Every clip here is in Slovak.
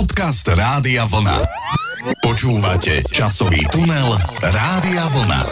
Podcast Rádia Vlna. Počúvate časový tunel Rádia Vlna.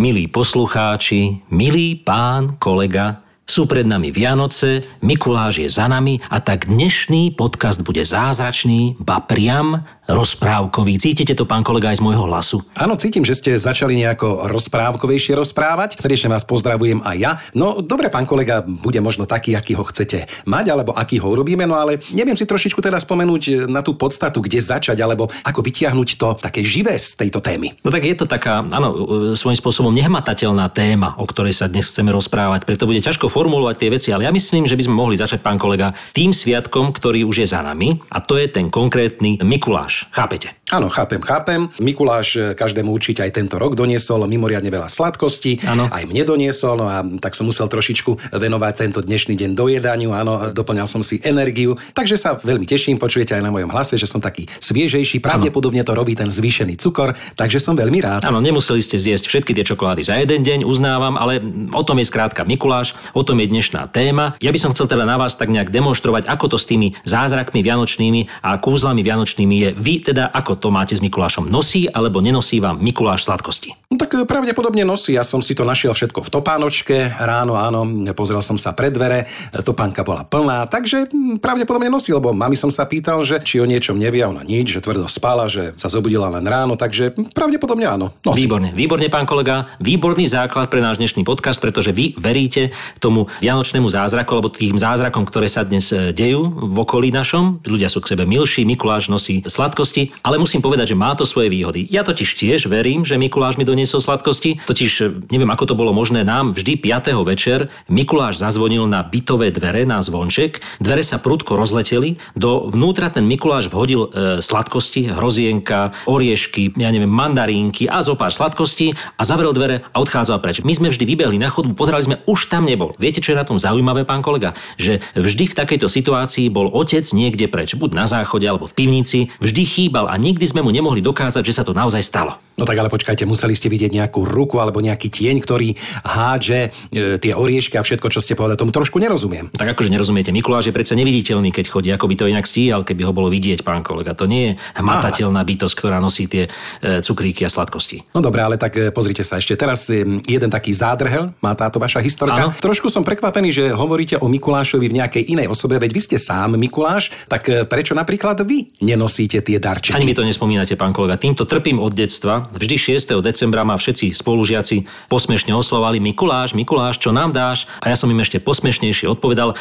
Milí poslucháči, milý pán kolega, sú pred nami Vianoce, Mikuláš je za nami a tak dnešný podcast bude zázračný, ba priam rozprávkový. Cítite to, pán kolega, aj z môjho hlasu? Áno, cítim, že ste začali nejako rozprávkovejšie rozprávať. Srdečne vás pozdravujem aj ja. No, dobre, pán kolega, bude možno taký, aký ho chcete mať, alebo aký ho urobíme, no ale neviem si trošičku teda spomenúť na tú podstatu, kde začať, alebo ako vytiahnuť to také živé z tejto témy. No tak je to taká, áno, svojím spôsobom nehmatateľná téma, o ktorej sa dnes chceme rozprávať, preto bude ťažko formulovať tie veci, ale ja myslím, že by sme mohli začať, pán kolega, tým sviatkom, ktorý už je za nami, a to je ten konkrétny Mikuláš. Chápete? Áno, chápem, chápem. Mikuláš eh, každému určite aj tento rok doniesol mimoriadne veľa sladkostí. Áno. Aj mne doniesol, no a tak som musel trošičku venovať tento dnešný deň dojedaniu. Áno, doplňal som si energiu. Takže sa veľmi teším, počujete aj na mojom hlase, že som taký sviežejší. Pravdepodobne to robí ten zvýšený cukor, takže som veľmi rád. Áno, nemuseli ste zjesť všetky tie čokolády za jeden deň, uznávam, ale o tom je skrátka Mikuláš, o tom je dnešná téma. Ja by som chcel teda na vás tak nejak demonstrovať, ako to s tými zázrakmi vianočnými a kúzlami vianočnými je. Vy teda ako to máte s Mikulášom? Nosí alebo nenosí vám Mikuláš sladkosti? No tak e, pravdepodobne nosí. Ja som si to našiel všetko v topánočke. Ráno, áno, pozrel som sa pred dvere, e, topánka bola plná, takže hm, pravdepodobne nosí, lebo mami som sa pýtal, že či o niečom nevie, ona nič, že tvrdo spala, že sa zobudila len ráno, takže hm, pravdepodobne áno. Nosí. Výborne, výborne, pán kolega. Výborný základ pre náš dnešný podcast, pretože vy veríte tomu vianočnému zázraku, alebo tým zázrakom, ktoré sa dnes e, dejú v okolí našom. Ľudia sú k sebe milší, Mikuláš nosí sladkosti, ale musím povedať, že má to svoje výhody. Ja totiž tiež verím, že Mikuláš mi doniesol sladkosti, totiž e, neviem, ako to bolo možné nám vždy 5. večer Mikuláš zazvonil na bytové dvere, na zvonček, dvere sa prudko rozleteli, do vnútra ten Mikuláš vhodil e, sladkosti, hrozienka, oriešky, ja neviem, mandarínky a zo pár sladkostí a zavrel dvere a odchádzal preč. My sme vždy vybehli na chodbu, pozerali sme, už tam nebol. Viete, čo je na tom zaujímavé, pán kolega? Že vždy v takejto situácii bol otec niekde preč, buď na záchode alebo v pivnici, vždy chýbal a nikdy sme mu nemohli dokázať, že sa to naozaj stalo. No tak ale počkajte, museli ste vidieť nejakú ruku alebo nejaký tieň, ktorý hádže e, tie oriešky a všetko, čo ste povedali. Tomu trošku nerozumiem. Tak akože nerozumiete, Mikuláš je predsa neviditeľný, keď chodí, ako by to inak stíhal, keby ho bolo vidieť, pán kolega. To nie je hmatateľná bytosť, ktorá nosí tie e, cukríky a sladkosti. No dobre, ale tak e, pozrite sa ešte teraz e, jeden taký zádrhel má táto vaša historka. Áno. Trošku som prekvapený, že hovoríte o Mikulášovi v nejakej inej osobe, veď vy ste sám Mikuláš, tak e, prečo napríklad vy nenosíte tie darčeky? Ani mi to nespomínate, pán kolega. Týmto trpím od detstva. Vždy 6. decembra ma všetci spolužiaci posmešne oslovali Mikuláš, Mikuláš, čo nám dáš? A ja som im ešte posmešnejšie odpovedal.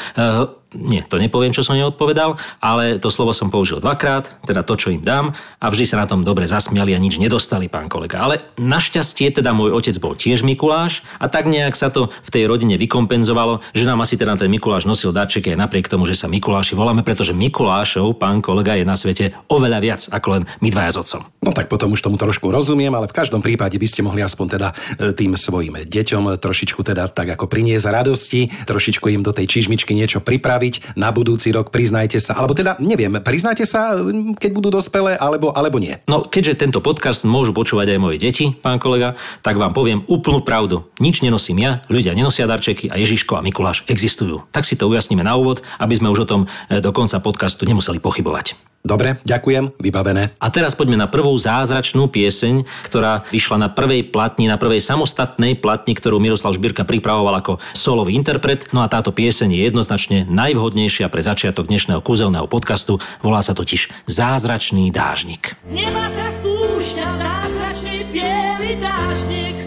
Nie, to nepoviem, čo som neodpovedal, ale to slovo som použil dvakrát, teda to, čo im dám a vždy sa na tom dobre zasmiali a nič nedostali, pán kolega. Ale našťastie teda môj otec bol tiež Mikuláš a tak nejak sa to v tej rodine vykompenzovalo, že nám asi teda ten Mikuláš nosil darčeky aj napriek tomu, že sa Mikuláši voláme, pretože Mikulášov, pán kolega, je na svete oveľa viac ako len my dvaja s otcom. No tak potom už tomu trošku rozumiem, ale v každom prípade by ste mohli aspoň teda e, tým svojim deťom trošičku teda tak ako priniesť radosti, trošičku im do tej čižmičky niečo pripraviť na budúci rok, priznajte sa, alebo teda neviem, priznajte sa, keď budú dospelé, alebo, alebo nie. No, keďže tento podcast môžu počúvať aj moje deti, pán kolega, tak vám poviem úplnú pravdu. Nič nenosím ja, ľudia nenosia darčeky a Ježiško a Mikuláš existujú. Tak si to ujasníme na úvod, aby sme už o tom e, do konca podcastu nemuseli pochybovať. Dobre, ďakujem, vybavené. A teraz poďme na prvú zázračnú pieseň, ktorá vyšla na prvej platni, na prvej samostatnej platni, ktorú Miroslav Žbírka pripravoval ako solový interpret. No a táto pieseň je jednoznačne najvhodnejšia pre začiatok dnešného kúzelného podcastu. Volá sa totiž Zázračný dážnik. Z neba sa spúšťa zázračný biely dážnik.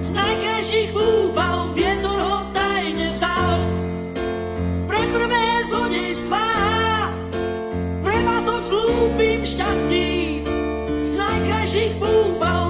Z najkrajších úbav vietor ho tajne vzal. Pre prvé zlodejstvá, s hlúpým šťastím. Z najkrajších úbav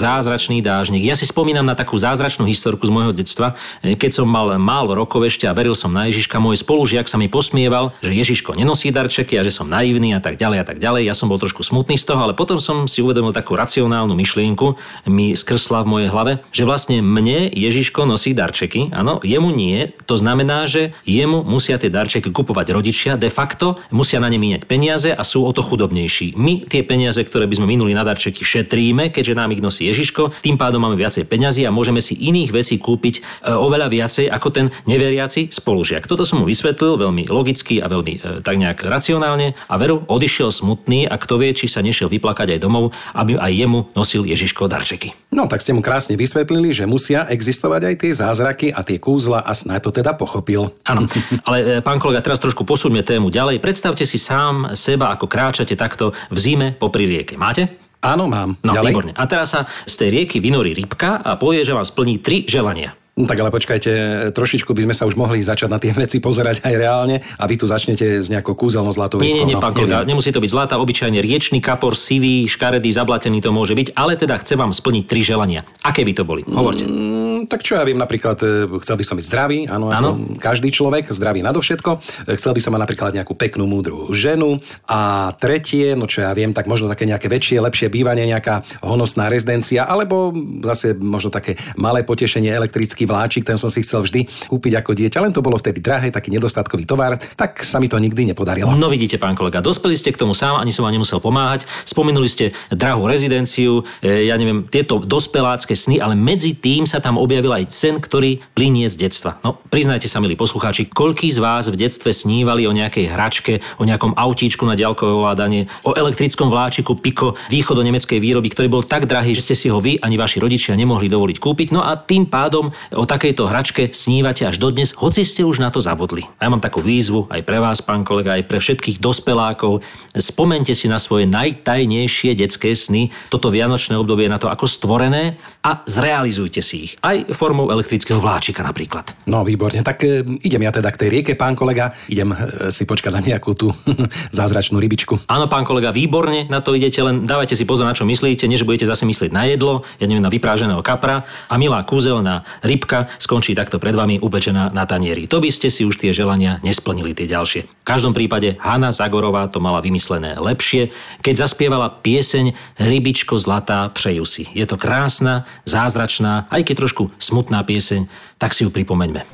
zázračný dážnik. Ja si spomínam na takú zázračnú historku z môjho detstva, e, keď som mal málo rokov ešte a veril som na Ježiška. Môj spolužiak sa mi posmieval, že Ježiško nenosí darčeky a že som naivný a tak ďalej a tak ďalej. Ja som bol trošku smutný z toho, ale potom som si uvedomil takú racionálnu myšlienku, mi skrsla v mojej hlave, že vlastne mne Ježiško nosí darčeky, áno, jemu nie. To znamená, že jemu musia tie darčeky kupovať rodičia, de facto musia na ne míňať peniaze a sú o to chudobnejší. My tie peniaze, ktoré by sme minuli na darčeky, šetríme, keďže nám ich nosí Ježiško, tým pádom máme viacej peňazí a môžeme si iných vecí kúpiť e, oveľa viacej ako ten neveriaci spolužiak. Toto som mu vysvetlil veľmi logicky a veľmi e, tak nejak racionálne a veru odišiel smutný a kto vie, či sa nešiel vyplakať aj domov, aby aj jemu nosil Ježiško darčeky. No tak ste mu krásne vysvetlili, že musia existovať aj tie zázraky a tie kúzla a snáď to teda pochopil. Áno, ale e, pán kolega, teraz trošku posúďme tému ďalej. Predstavte si sám seba, ako kráčate takto v zime popri rieke. Máte? Áno, mám. No, Ďalej? výborne. A teraz sa z tej rieky vynorí rybka a povie, že vám splní tri želania. No, tak ale počkajte, trošičku by sme sa už mohli začať na tie veci pozerať aj reálne a vy tu začnete s nejakou kúzelnou zlatou Nie, nie, nie. No, pán kolega, nemusí to byť zlatá, obyčajne riečný kapor, sivý, škaredý, zablatený to môže byť, ale teda chce vám splniť tri želania. Aké by to boli? Hovorte. Mm, tak čo ja viem, napríklad e, chcel by som byť zdravý, áno, Áno. každý človek, zdravý nadovšetko. E, Chcel by som mať napríklad nejakú peknú, múdru ženu. A tretie, no čo ja viem, tak možno také nejaké väčšie, lepšie bývanie, nejaká honosná rezidencia, alebo zase možno také malé potešenie, elektrický vláčik, ten som si chcel vždy kúpiť ako dieťa, len to bolo vtedy drahé, taký nedostatkový tovar, tak sa mi to nikdy nepodarilo. No vidíte, pán kolega, dospeli ste k tomu sám, ani som vám nemusel pomáhať. Spomenuli ste drahú rezidenciu, e, ja neviem, tieto dospelácké sny, ale medzi tým sa tam objavil aj sen, ktorý plinie z detstva. No, priznajte sa, milí poslucháči, koľký z vás v detstve snívali o nejakej hračke, o nejakom autíčku na ďalkové ovládanie, o elektrickom vláčiku Pico východo-nemeckej výroby, ktorý bol tak drahý, že ste si ho vy ani vaši rodičia nemohli dovoliť kúpiť. No a tým pádom o takejto hračke snívate až dodnes, hoci ste už na to zabudli. Ja mám takú výzvu aj pre vás, pán kolega, aj pre všetkých dospelákov. Spomente si na svoje najtajnejšie detské sny. Toto vianočné obdobie je na to ako stvorené a zrealizujte si ich. Aj formou elektrického vláčika napríklad. No výborne, tak e, idem ja teda k tej rieke, pán kolega, idem e, si počkať na nejakú tú zázračnú rybičku. Áno, pán kolega, výborne na to idete, len dávajte si pozor, na čo myslíte, než budete zase myslieť na jedlo, ja neviem, na vypráženého kapra a milá kúzelná rybka skončí takto pred vami upečená na tanieri. To by ste si už tie želania nesplnili tie ďalšie. V každom prípade Hanna Zagorová to mala vymyslené lepšie, keď zaspievala pieseň Rybičko zlatá, přeju si. Je to krásna, zázračná, aj keď trošku smutná pieseň, tak si ju pripomeňme.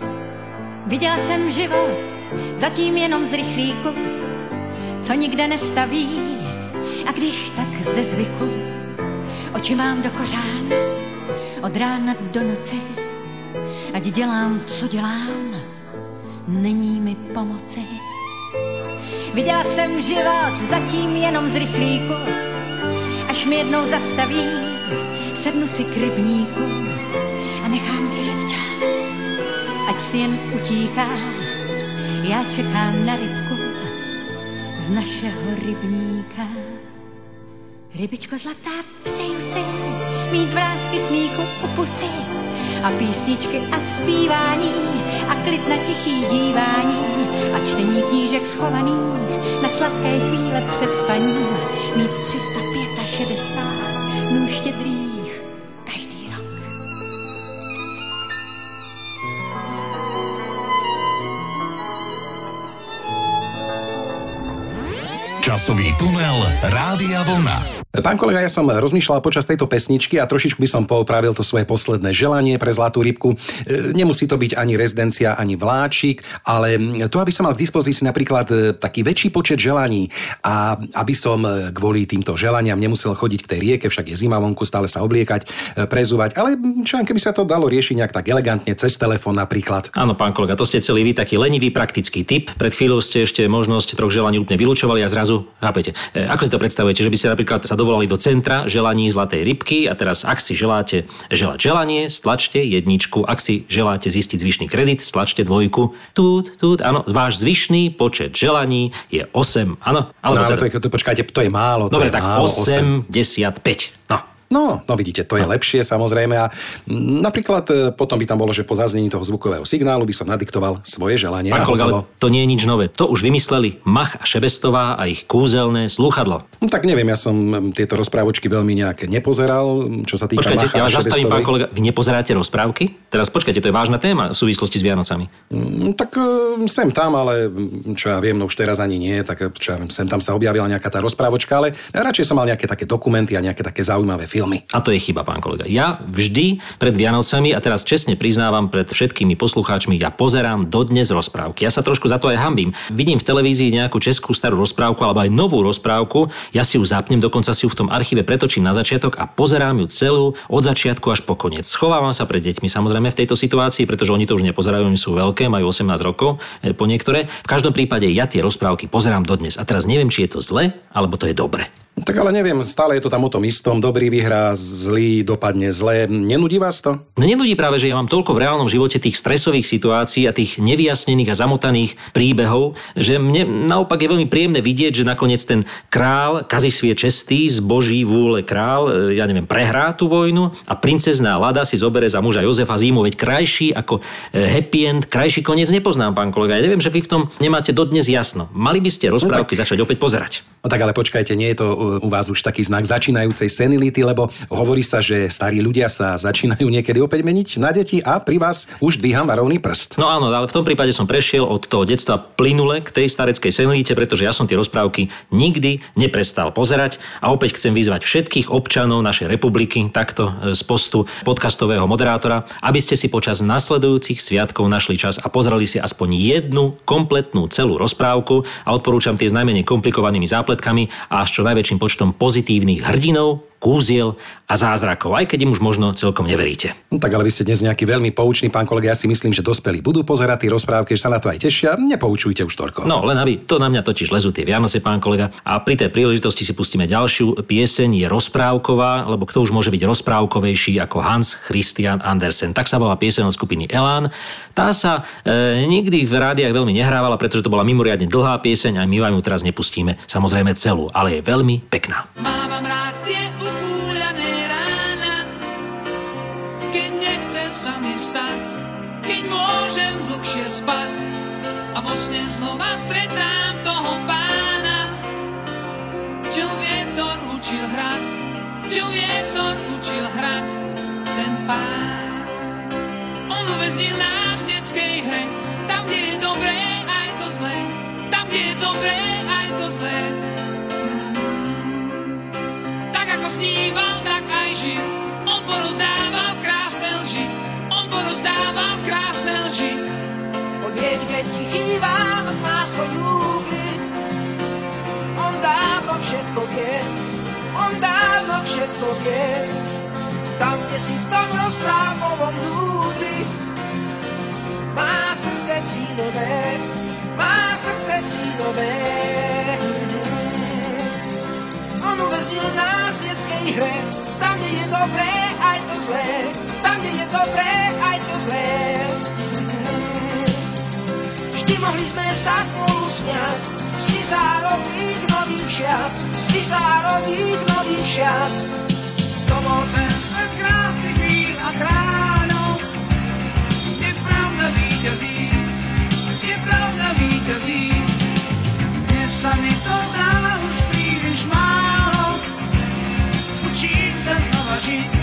Viděla jsem život zatím jenom z rychlíku, co nikde nestaví. A když tak ze zvyku oči mám do kořán, od rána do noci, ať dělám, co dělám, není mi pomoci. Viděla jsem život zatím jenom z rychlíku, až mi jednou zastaví, sednu si k rybníku a nechám běžet čas ať si jen utíká. Já čekám na rybku z našeho rybníka. Rybičko zlatá, přeju si mít vrázky smíchu u pusy a písničky a zpívání a klid na tichý dívání a čtení knížek schovaných na sladké chvíle před spaním mít 365 dnů štědrých každý rok. Časový tunel Rádia Vlna. Pán kolega, ja som rozmýšľal počas tejto pesničky a trošičku by som poopravil to svoje posledné želanie pre Zlatú rybku. E, Nemusí to byť ani rezidencia, ani vláčik, ale to, aby som mal k dispozícii napríklad e, taký väčší počet želaní a aby som e, kvôli týmto želaniam nemusel chodiť k tej rieke, však je zima vonku, stále sa obliekať, prezúvať, ale čo keby sa to dalo riešiť nejak tak elegantne cez telefón napríklad. Áno, pán kolega, to ste celý vy taký lenivý praktický typ. Pred chvíľou ste ešte možnosť troch želaní úplne vylúčovali a zrazu, chápete, ako si to predstavujete, že by ste napríklad sa dovolali do centra želaní zlatej rybky a teraz, ak si želáte želať želanie, stlačte jedničku, ak si želáte zistiť zvyšný kredit, stlačte dvojku. Tút, tút, áno, váš zvyšný počet želaní je 8, áno. No, ale teda- to, je, to, počkajte, to je málo. Dobre, je tak málo, 85. No, No, no vidíte, to je lepšie samozrejme a napríklad e, potom by tam bolo, že po zaznení toho zvukového signálu by som nadiktoval svoje želanie. Pán kolega, ale to nie je nič nové. To už vymysleli Mach a Šebestová a ich kúzelné slúchadlo. No tak neviem, ja som tieto rozprávočky veľmi nejak nepozeral, čo sa týka Počkajte, Macha ja vás zastavím, pán kolega. Vy nepozeráte rozprávky? Teraz počkajte, to je vážna téma v súvislosti s Vianocami. Mm, Tak e, sem tam, ale čo ja viem, no už teraz ani nie, tak e, čo ja viem, sem tam sa objavila nejaká tá rozprávočka, ale radšej som mal nejaké také dokumenty a nejaké také zaujímavé filmy. A to je chyba, pán kolega. Ja vždy pred Vianocami, a teraz čestne priznávam pred všetkými poslucháčmi, ja pozerám dodnes rozprávky. Ja sa trošku za to aj hambím. Vidím v televízii nejakú českú starú rozprávku alebo aj novú rozprávku, ja si ju zapnem, dokonca si ju v tom archíve pretočím na začiatok a pozerám ju celú od začiatku až po koniec. Schovávam sa pred deťmi samozrejme v tejto situácii, pretože oni to už nepozerajú, oni sú veľké, majú 18 rokov e, po niektoré. V každom prípade ja tie rozprávky pozerám dodnes. A teraz neviem, či je to zle, alebo to je dobre. No Tak ale neviem, stále je to tam o tom istom, dobrý vyhrá, zlý dopadne zle. Nenudí vás to? Mne nenudí práve, že ja mám toľko v reálnom živote tých stresových situácií a tých nevyjasnených a zamotaných príbehov, že mne naopak je veľmi príjemné vidieť, že nakoniec ten král, kazisvie čestý, z boží vôle král, e, ja neviem, prehrá tú vojnu a princezná Lada si zobere za muža Jozefa Zímu, veď krajší ako e, happy end, krajší koniec nepoznám, pán kolega. Ja neviem, že vy v tom nemáte dodnes jasno. Mali by ste rozprávky začať opäť pozerať. No tak ale počkajte, nie je to uh, u vás už taký znak začínajúcej senility, lebo hovorí sa, že starí ľudia sa začínajú niekedy opäť meniť na deti a pri vás už dvíham varovný prst. No áno, ale v tom prípade som prešiel od toho detstva plynule k tej stareckej senilite, pretože ja som tie rozprávky nikdy neprestal pozerať a opäť chcem vyzvať všetkých občanov našej republiky takto e, z postu podcastového moderátora, aby ste si počas nasledujúcich sviatkov našli čas a pozreli si aspoň jednu kompletnú celú rozprávku a odporúčam tie s najmenej komplikovanými zápletkami a s čo najväčším počtom pozitívnych hrdinov, kúziel a zázrakov, aj keď im už možno celkom neveríte. No tak ale vy ste dnes nejaký veľmi poučný, pán kolega. Ja si myslím, že dospelí budú pozerať tie rozprávky, že sa na to aj tešia. Nepoučujte už toľko. No, len aby to na mňa totiž lezú tie Vianoce, pán kolega. A pri tej príležitosti si pustíme ďalšiu pieseň, je rozprávková, lebo kto už môže byť rozprávkovejší ako Hans Christian Andersen. Tak sa volá pieseň od skupiny Elán. Tá sa e, nikdy v rádiách veľmi nehrávala, pretože to bola mimoriadne dlhá pieseň a my vám ju teraz nepustíme samozrejme celú, ale je veľmi pekná. Mávam rád tie ugúľané rána, keď nechce sa mi vstať, keď môžem dlhšie spať a vo sne znova stretám toho pána, čo vietor učil hrať, čo vietor učil hrať, Kde si v tom rozprávovom núdri, má srdce cínové, má srdce cínové. On uväznil nás v detskej hre, tam, je dobré, aj to zlé, tam, je dobré, aj to zlé. Vždy mohli sme sa spolu smiať, si zárových nových šiat, si zárových nových šiat. To bol ten víťazí. Dnes sa mi to zdá už príliš málo, učím sa znova žiť,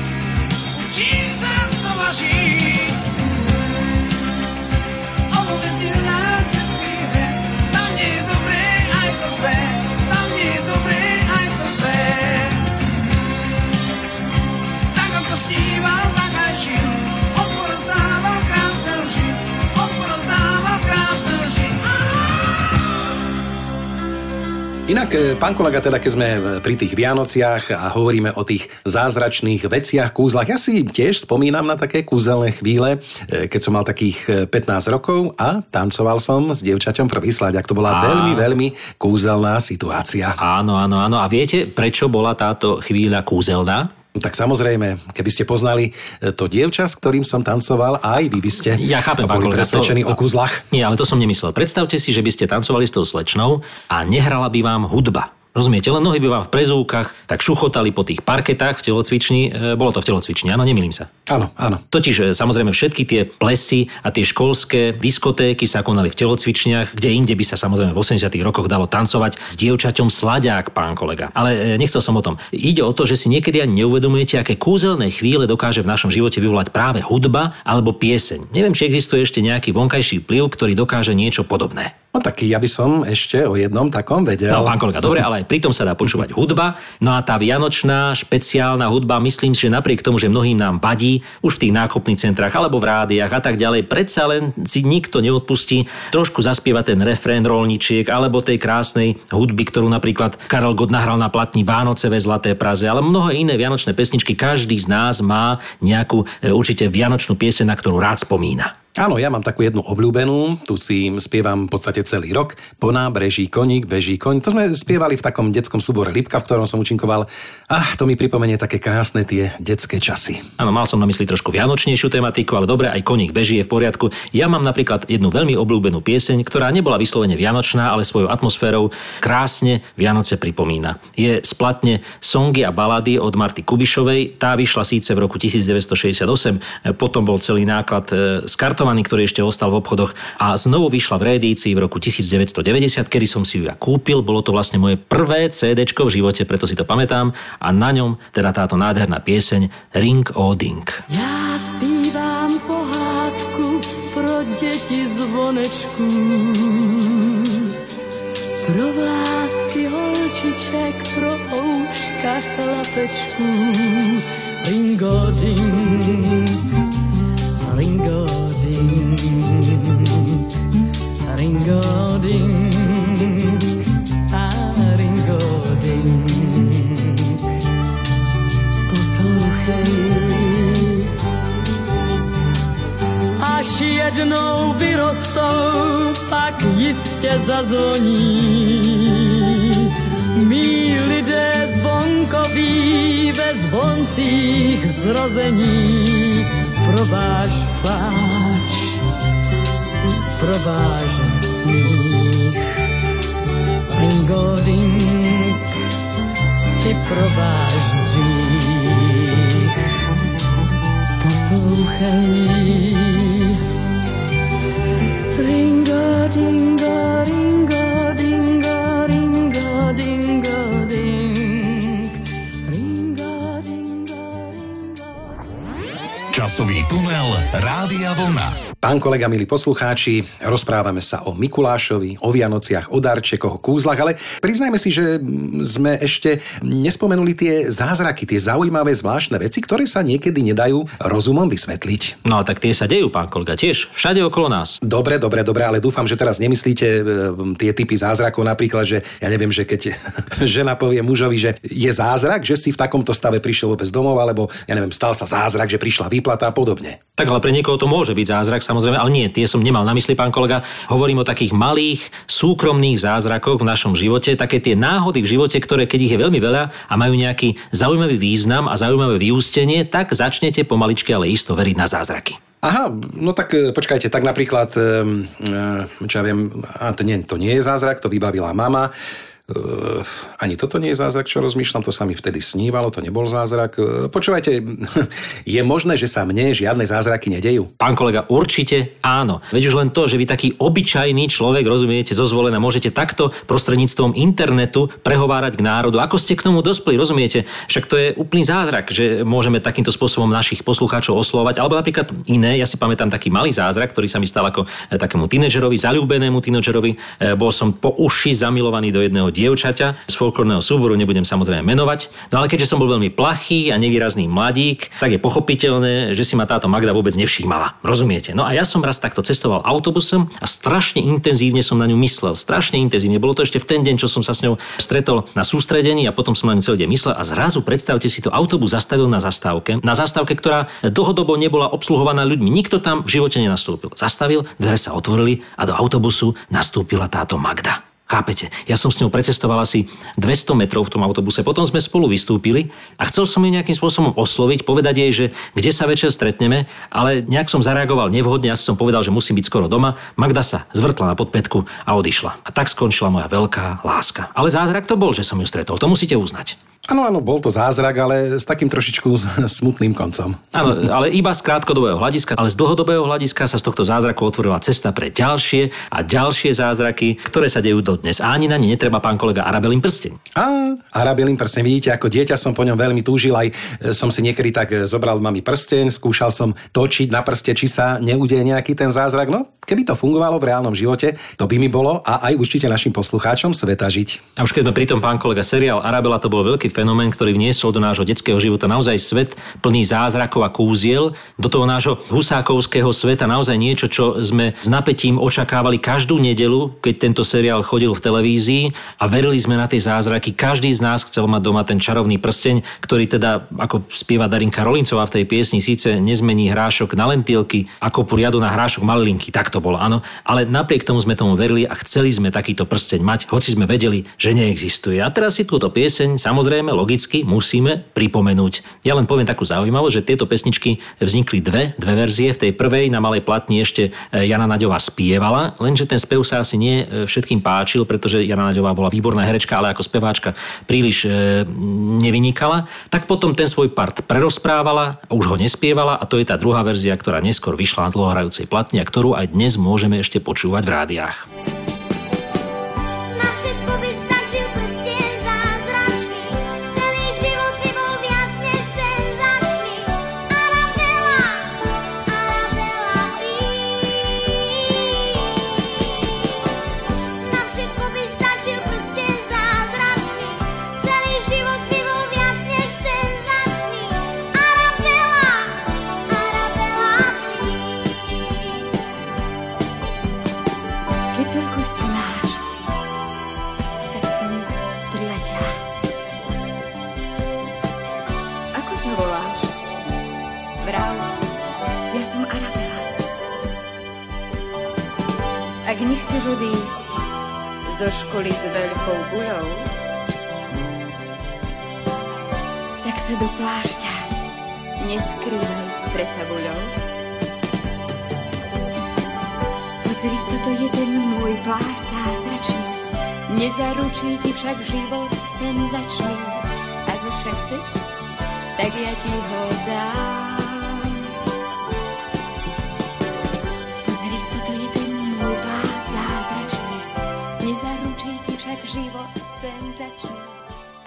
Inak, e, pán kolega, teda keď sme e, pri tých Vianociach a hovoríme o tých zázračných veciach, kúzlach, ja si tiež spomínam na také kúzelné chvíle, e, keď som mal takých e, 15 rokov a tancoval som s dievčaťom prvý slaďak. To bola Á. veľmi, veľmi kúzelná situácia. Áno, áno, áno. A viete, prečo bola táto chvíľa kúzelná? Tak samozrejme, keby ste poznali e, to dievča, s ktorým som tancoval, aj vy by ste Ja chápem, boli kolega. presvedčení o kúzlach. Nie, ale to som nemyslel. Predstavte si, že by ste tancovali s tou slečnou a nehrala by vám hudba. Rozumiete? Len nohy by vám v prezúkach, tak šuchotali po tých parketách v telocvični. E, bolo to v telocvični, áno, nemýlim sa. Áno, áno. Totiž e, samozrejme všetky tie plesy a tie školské diskotéky sa konali v telocvičniach, kde inde by sa samozrejme v 80 rokoch dalo tancovať s dievčaťom slaďák, pán kolega. Ale e, nechcel som o tom. Ide o to, že si niekedy ani neuvedomujete, aké kúzelné chvíle dokáže v našom živote vyvolať práve hudba alebo pieseň. Neviem, či existuje ešte nejaký vonkajší vplyv, ktorý dokáže niečo podobné. No tak ja by som ešte o jednom takom vedel. No, pán kolega, dobre, ale aj pritom sa dá počúvať hudba. No a tá vianočná špeciálna hudba, myslím že napriek tomu, že mnohým nám vadí, už v tých nákupných centrách alebo v rádiách a tak ďalej, predsa len si nikto neodpustí trošku zaspievať ten refrén rolničiek alebo tej krásnej hudby, ktorú napríklad Karel Gott nahral na platni Vánoceve Zlaté Praze, ale mnohé iné vianočné pesničky. Každý z nás má nejakú e, určite vianočnú pieseň, na ktorú rád spomína. Áno, ja mám takú jednu obľúbenú, tu si spievam v podstate celý rok. Po nábreží koník, beží koň. To sme spievali v takom detskom súbore Lipka, v ktorom som účinkoval. Ah, to mi pripomenie také krásne tie detské časy. Áno, mal som na mysli trošku vianočnejšiu tematiku, ale dobre, aj koník beží je v poriadku. Ja mám napríklad jednu veľmi obľúbenú pieseň, ktorá nebola vyslovene vianočná, ale svojou atmosférou krásne Vianoce pripomína. Je splatne songy a balady od Marty Kubišovej. Tá vyšla síce v roku 1968, potom bol celý náklad e, z kartou limitovaný, ktorý ešte ostal v obchodoch a znovu vyšla v reedícii v roku 1990, kedy som si ju ja kúpil. Bolo to vlastne moje prvé CD v živote, preto si to pamätám a na ňom teda táto nádherná pieseň Ring o Ding. Ja spívam pohádku pro deti zvonečku pro vlásky holčiček, pro ouška chlapečku. Ringo-ding, ringo ringo ding. Poslouchej, až jednou vyrostou, pak jistě zazvoní. Mí lidé zvonkoví ve zvoncích zrození pro váš pláč provážet smích. Ringo ding, ty prováž dřích. Poslouchej, Ringo dingo, ringo dingo, ringo dingo ding. Ringo dingo, ringo. Časový tunel Rádia Vlna. Pán kolega, milí poslucháči, rozprávame sa o Mikulášovi, o Vianociach, o darčekoch, o kúzlach, ale priznajme si, že sme ešte nespomenuli tie zázraky, tie zaujímavé zvláštne veci, ktoré sa niekedy nedajú rozumom vysvetliť. No tak tie sa dejú, pán kolega, tiež všade okolo nás. Dobre, dobre, dobre, ale dúfam, že teraz nemyslíte e, tie typy zázrakov, napríklad, že ja neviem, že keď žena povie mužovi, že je zázrak, že si v takomto stave prišiel vôbec domov, alebo ja neviem, stal sa zázrak, že prišla výplata a podobne. Tak ale pre niekoho to môže byť zázrak, samozrejme, ale nie, tie som nemal na mysli, pán kolega. Hovorím o takých malých, súkromných zázrakoch v našom živote, také tie náhody v živote, ktoré keď ich je veľmi veľa a majú nejaký zaujímavý význam a zaujímavé vyústenie, tak začnete pomaličky, ale isto veriť na zázraky. Aha, no tak e, počkajte, tak napríklad, e, e, čo ja viem, a to nie, to nie je zázrak, to vybavila mama. Uh, ani toto nie je zázrak, čo rozmýšľam, to sa mi vtedy snívalo, to nebol zázrak. Uh, počúvajte, je možné, že sa mne žiadne zázraky nedejú? Pán kolega, určite áno. Veď už len to, že vy taký obyčajný človek, rozumiete, zo zvolená, môžete takto prostredníctvom internetu prehovárať k národu. Ako ste k tomu dospeli, rozumiete? Však to je úplný zázrak, že môžeme takýmto spôsobom našich poslucháčov oslovať. Alebo napríklad iné, ja si pamätám taký malý zázrak, ktorý sa mi stal ako eh, takému tínedžerovi, zalúbenému tínedžerovi. Bol som po uši zamilovaný do jedného dievčaťa z folklórneho súboru, nebudem samozrejme menovať. No ale keďže som bol veľmi plachý a nevýrazný mladík, tak je pochopiteľné, že si ma táto Magda vôbec nevšímala. Rozumiete? No a ja som raz takto cestoval autobusom a strašne intenzívne som na ňu myslel. Strašne intenzívne. Bolo to ešte v ten deň, čo som sa s ňou stretol na sústredení a potom som na ňu celý deň myslel a zrazu predstavte si to, autobus zastavil na zastávke, na zastávke, ktorá dlhodobo nebola obsluhovaná ľuďmi. Nikto tam v živote nenastúpil. Zastavil, dvere sa otvorili a do autobusu nastúpila táto Magda. Chápete? Ja som s ňou precestoval asi 200 metrov v tom autobuse, potom sme spolu vystúpili a chcel som ju nejakým spôsobom osloviť, povedať jej, že kde sa večer stretneme, ale nejak som zareagoval nevhodne, ja som povedal, že musím byť skoro doma. Magda sa zvrtla na podpätku a odišla. A tak skončila moja veľká láska. Ale zázrak to bol, že som ju stretol, to musíte uznať. Áno, áno, bol to zázrak, ale s takým trošičku smutným koncom. Áno, ale iba z krátkodobého hľadiska, ale z dlhodobého hľadiska sa z tohto zázraku otvorila cesta pre ďalšie a ďalšie zázraky, ktoré sa dejú dodnes. A ani na ne netreba pán kolega Arabelin prsteň. A Arabelin prsteň, vidíte, ako dieťa som po ňom veľmi túžil, aj e, som si niekedy tak e, zobral mami prsteň, skúšal som točiť na prste, či sa neudeje nejaký ten zázrak. No, keby to fungovalo v reálnom živote, to by mi bolo a aj určite našim poslucháčom sveta žiť. A už keď sme pri tom, pán kolega, seriál Arabela, to bol veľký fenomén, ktorý vniesol do nášho detského života naozaj svet plný zázrakov a kúziel, do toho nášho husákovského sveta naozaj niečo, čo sme s napätím očakávali každú nedelu, keď tento seriál chodil v televízii a verili sme na tie zázraky. Každý z nás chcel mať doma ten čarovný prsteň, ktorý teda, ako spieva Darinka Rolincová v tej piesni, síce nezmení hrášok na lentilky, ako poriadu na hrášok malilinky, tak to bolo, áno, ale napriek tomu sme tomu verili a chceli sme takýto prsteň mať, hoci sme vedeli, že neexistuje. A teraz si túto pieseň, samozrejme, logicky logicky musíme pripomenúť. Ja len poviem takú zaujímavosť, že tieto pesničky vznikli dve, dve verzie. V tej prvej na malej platni ešte e, Jana Naďová spievala, lenže ten spev sa asi nie e, všetkým páčil, pretože Jana Naďová bola výborná herečka, ale ako speváčka príliš e, nevynikala. Tak potom ten svoj part prerozprávala, už ho nespievala a to je tá druhá verzia, ktorá neskôr vyšla na dlhohrajúcej platni a ktorú aj dnes môžeme ešte počúvať v rádiách. Nezaručí ti však život senzačný. Ak ho však chceš, tak ja ti ho dám. Pozri, toto je ten môj pláž zázračný. Nezaručí ti však život senzačný.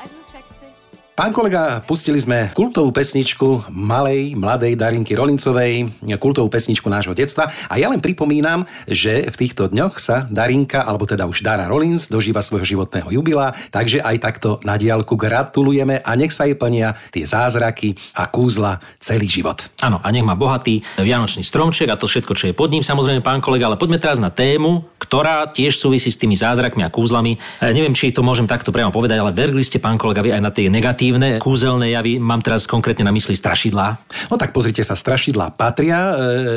Ak ho však chceš, Pán kolega, pustili sme kultovú pesničku malej, mladej Darinky Rolincovej, kultovú pesničku nášho detstva a ja len pripomínam, že v týchto dňoch sa Darinka, alebo teda už Dara Rolins, dožíva svojho životného jubila, takže aj takto na diálku gratulujeme a nech sa jej plnia tie zázraky a kúzla celý život. Áno, a nech má bohatý vianočný stromček a to všetko, čo je pod ním, samozrejme, pán kolega, ale poďme teraz na tému, ktorá tiež súvisí s tými zázrakmi a kúzlami. E, neviem, či to môžem takto priamo povedať, ale verili ste, pán kolega, vy aj na tie negatívne kúzelné javy, mám teraz konkrétne na mysli strašidlá. No tak pozrite sa, strašidlá patria e,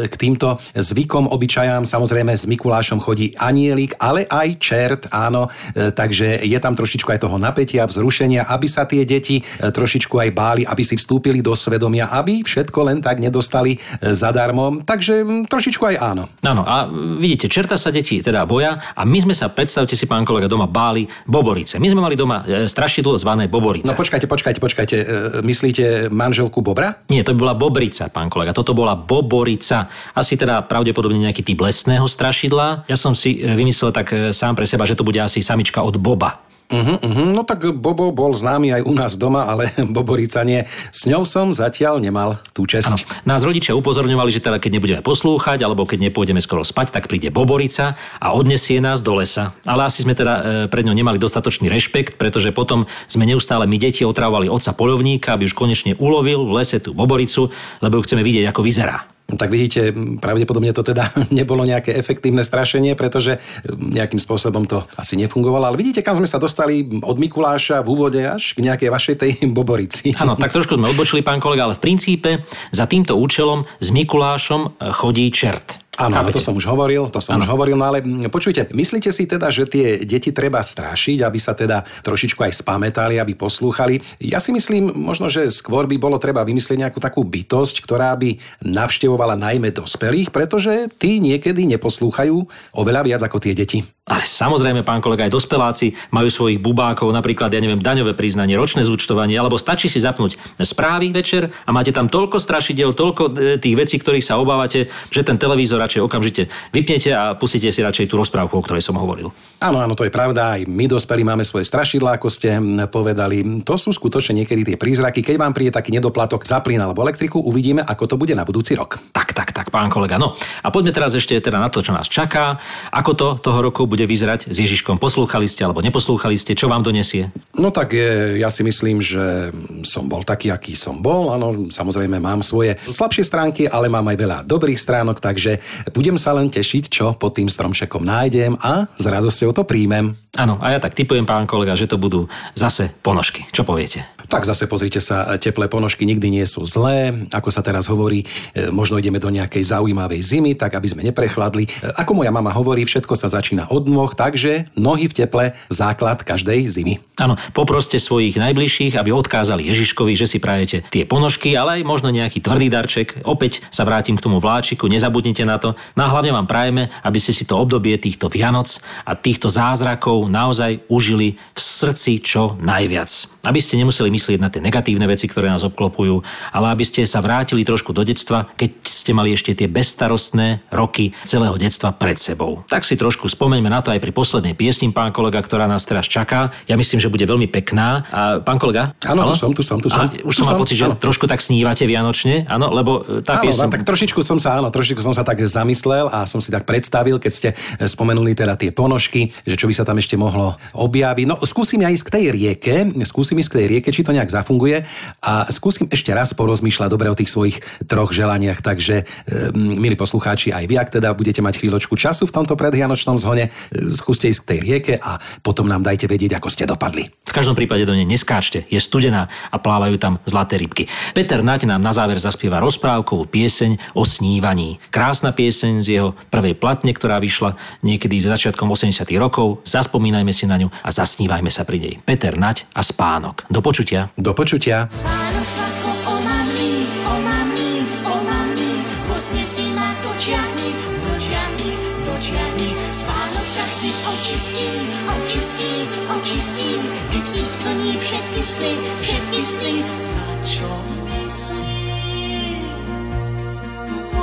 k týmto zvykom, obyčajám. Samozrejme s Mikulášom chodí anielik, ale aj čert, áno. E, takže je tam trošičku aj toho napätia, vzrušenia, aby sa tie deti e, trošičku aj báli, aby si vstúpili do svedomia, aby všetko len tak nedostali zadarmo. Takže trošičku aj áno. Áno, a vidíte, čerta sa deti teda boja a my sme sa, predstavte si, pán kolega, doma báli boborice. My sme mali doma strašidlo zvané boborice. No počkajte, počkajte, počkajte. E, Myslíte manželku Bobra? Nie, to by bola bobrica, pán kolega. Toto bola boborica. Asi teda pravdepodobne nejaký typ lesného strašidla. Ja som si e, vymyslel tak e, sám pre seba, že to bude asi samička od Boba. Uh-huh, uh-huh. No tak Bobo bol známy aj u nás doma, ale Boborica nie. S ňou som zatiaľ nemal tú čest. Nás rodičia upozorňovali, že teda keď nebudeme poslúchať, alebo keď nepôjdeme skoro spať, tak príde Boborica a odnesie nás do lesa. Ale asi sme teda e, pred ňou nemali dostatočný rešpekt, pretože potom sme neustále my deti otravovali otca polovníka, aby už konečne ulovil v lese tú Boboricu, lebo ju chceme vidieť, ako vyzerá. Tak vidíte, pravdepodobne to teda nebolo nejaké efektívne strašenie, pretože nejakým spôsobom to asi nefungovalo. Ale vidíte, kam sme sa dostali od Mikuláša v úvode až k nejakej vašej tej Boborici. Áno, tak trošku sme odbočili, pán kolega, ale v princípe za týmto účelom s Mikulášom chodí čert. Áno, to som už hovoril, to som Áno. už hovoril, no ale mm, počujte, myslíte si teda, že tie deti treba strašiť, aby sa teda trošičku aj spamätali, aby poslúchali? Ja si myslím, možno, že skôr by bolo treba vymyslieť nejakú takú bytosť, ktorá by navštevovala najmä dospelých, pretože tí niekedy neposlúchajú oveľa viac ako tie deti. Ale samozrejme, pán kolega, aj dospeláci majú svojich bubákov, napríklad, ja neviem, daňové priznanie, ročné zúčtovanie, alebo stačí si zapnúť správy večer a máte tam toľko strašidel, toľko e, tých vecí, ktorých sa obávate, že ten televízor radšej okamžite vypnete a pustíte si radšej tú rozprávku, o ktorej som hovoril. Áno, áno, to je pravda. Aj my dospelí máme svoje strašidlá, ako ste povedali. To sú skutočne niekedy tie prízraky. Keď vám príde taký nedoplatok za plyn alebo elektriku, uvidíme, ako to bude na budúci rok. Tak, tak, tak, pán kolega. No a poďme teraz ešte teda na to, čo nás čaká. Ako to toho roku bude vyzerať s Ježiškom? Poslúchali ste alebo neposlúchali ste? Čo vám donesie? No tak ja si myslím, že som bol taký, aký som bol. Áno, samozrejme mám svoje slabšie stránky, ale mám aj veľa dobrých stránok, takže budem sa len tešiť, čo pod tým stromčekom nájdem a s radosťou to príjmem. Áno, a ja tak typujem, pán kolega, že to budú zase ponožky. Čo poviete? Tak zase pozrite sa, teplé ponožky nikdy nie sú zlé. Ako sa teraz hovorí, e, možno ideme do nejakej zaujímavej zimy, tak aby sme neprechladli. E, Ako moja mama hovorí, všetko sa začína od nôh, takže nohy v teple, základ každej zimy. Áno, poproste svojich najbližších, aby odkázali Ježiškovi, že si prajete tie ponožky, ale aj možno nejaký tvrdý darček. Opäť sa vrátim k tomu vláčiku, nezabudnite na to. No a hlavne vám prajeme, aby ste si to obdobie týchto Vianoc a týchto zázrakov naozaj užili v srdci čo najviac. Aby ste nemuseli myslieť na tie negatívne veci, ktoré nás obklopujú, ale aby ste sa vrátili trošku do detstva, keď ste mali ešte tie bezstarostné roky celého detstva pred sebou. Tak si trošku spomeňme na to aj pri poslednej piesni, pán kolega, ktorá nás teraz čaká. Ja myslím, že bude veľmi pekná. A pán kolega? Áno, tu som, tu som, tu som. A, už Tu som mal pocit, že áno. trošku tak snívate vianočne, áno, lebo e, tá Áno, pieseň... tak trošičku som sa, áno, trošičku som sa tak zamyslel a som si tak predstavil, keď ste spomenuli teda tie ponožky, že čo by sa tam ešte mohlo objaviť. No, skúsim ja ísť k tej rieke, skúsim ísť k tej rieke, či to nejak zafunguje a skúsim ešte raz porozmýšľať dobre o tých svojich troch želaniach. Takže, e, milí poslucháči, aj vy, ak teda budete mať chvíľočku času v tomto predvianočnom zhone, e, skúste ísť k tej rieke a potom nám dajte vedieť, ako ste dopadli. V každom prípade do nej neskáčte, je studená a plávajú tam zlaté rybky. Peter Nať nám na záver zaspieva rozprávkovú pieseň o snívaní. Krásna pieseň z jeho prvej platne, ktorá vyšla niekedy v začiatkom 80 rokov. Zaspomínajme si na ňu a zasnívajme sa pri nej. Peter Nať a spánok. Do počutia. Do počutia. Spánok svako omamný, omamný, omamný, Hosne si ma dočiahni, dočiahni, dočiahni. Spánok každý očistí, očistí, očistí. Keď ti splní všetky sny, všetky sny. Na čo myslí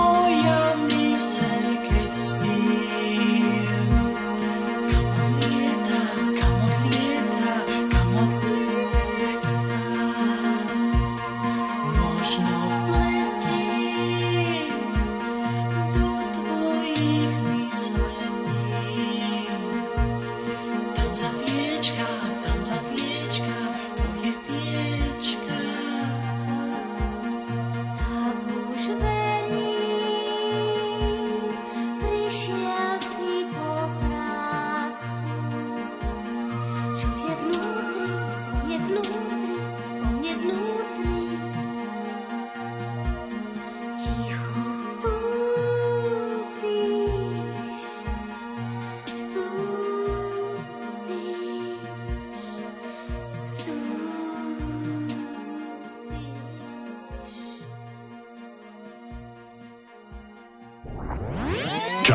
moja myseľ, keď spím?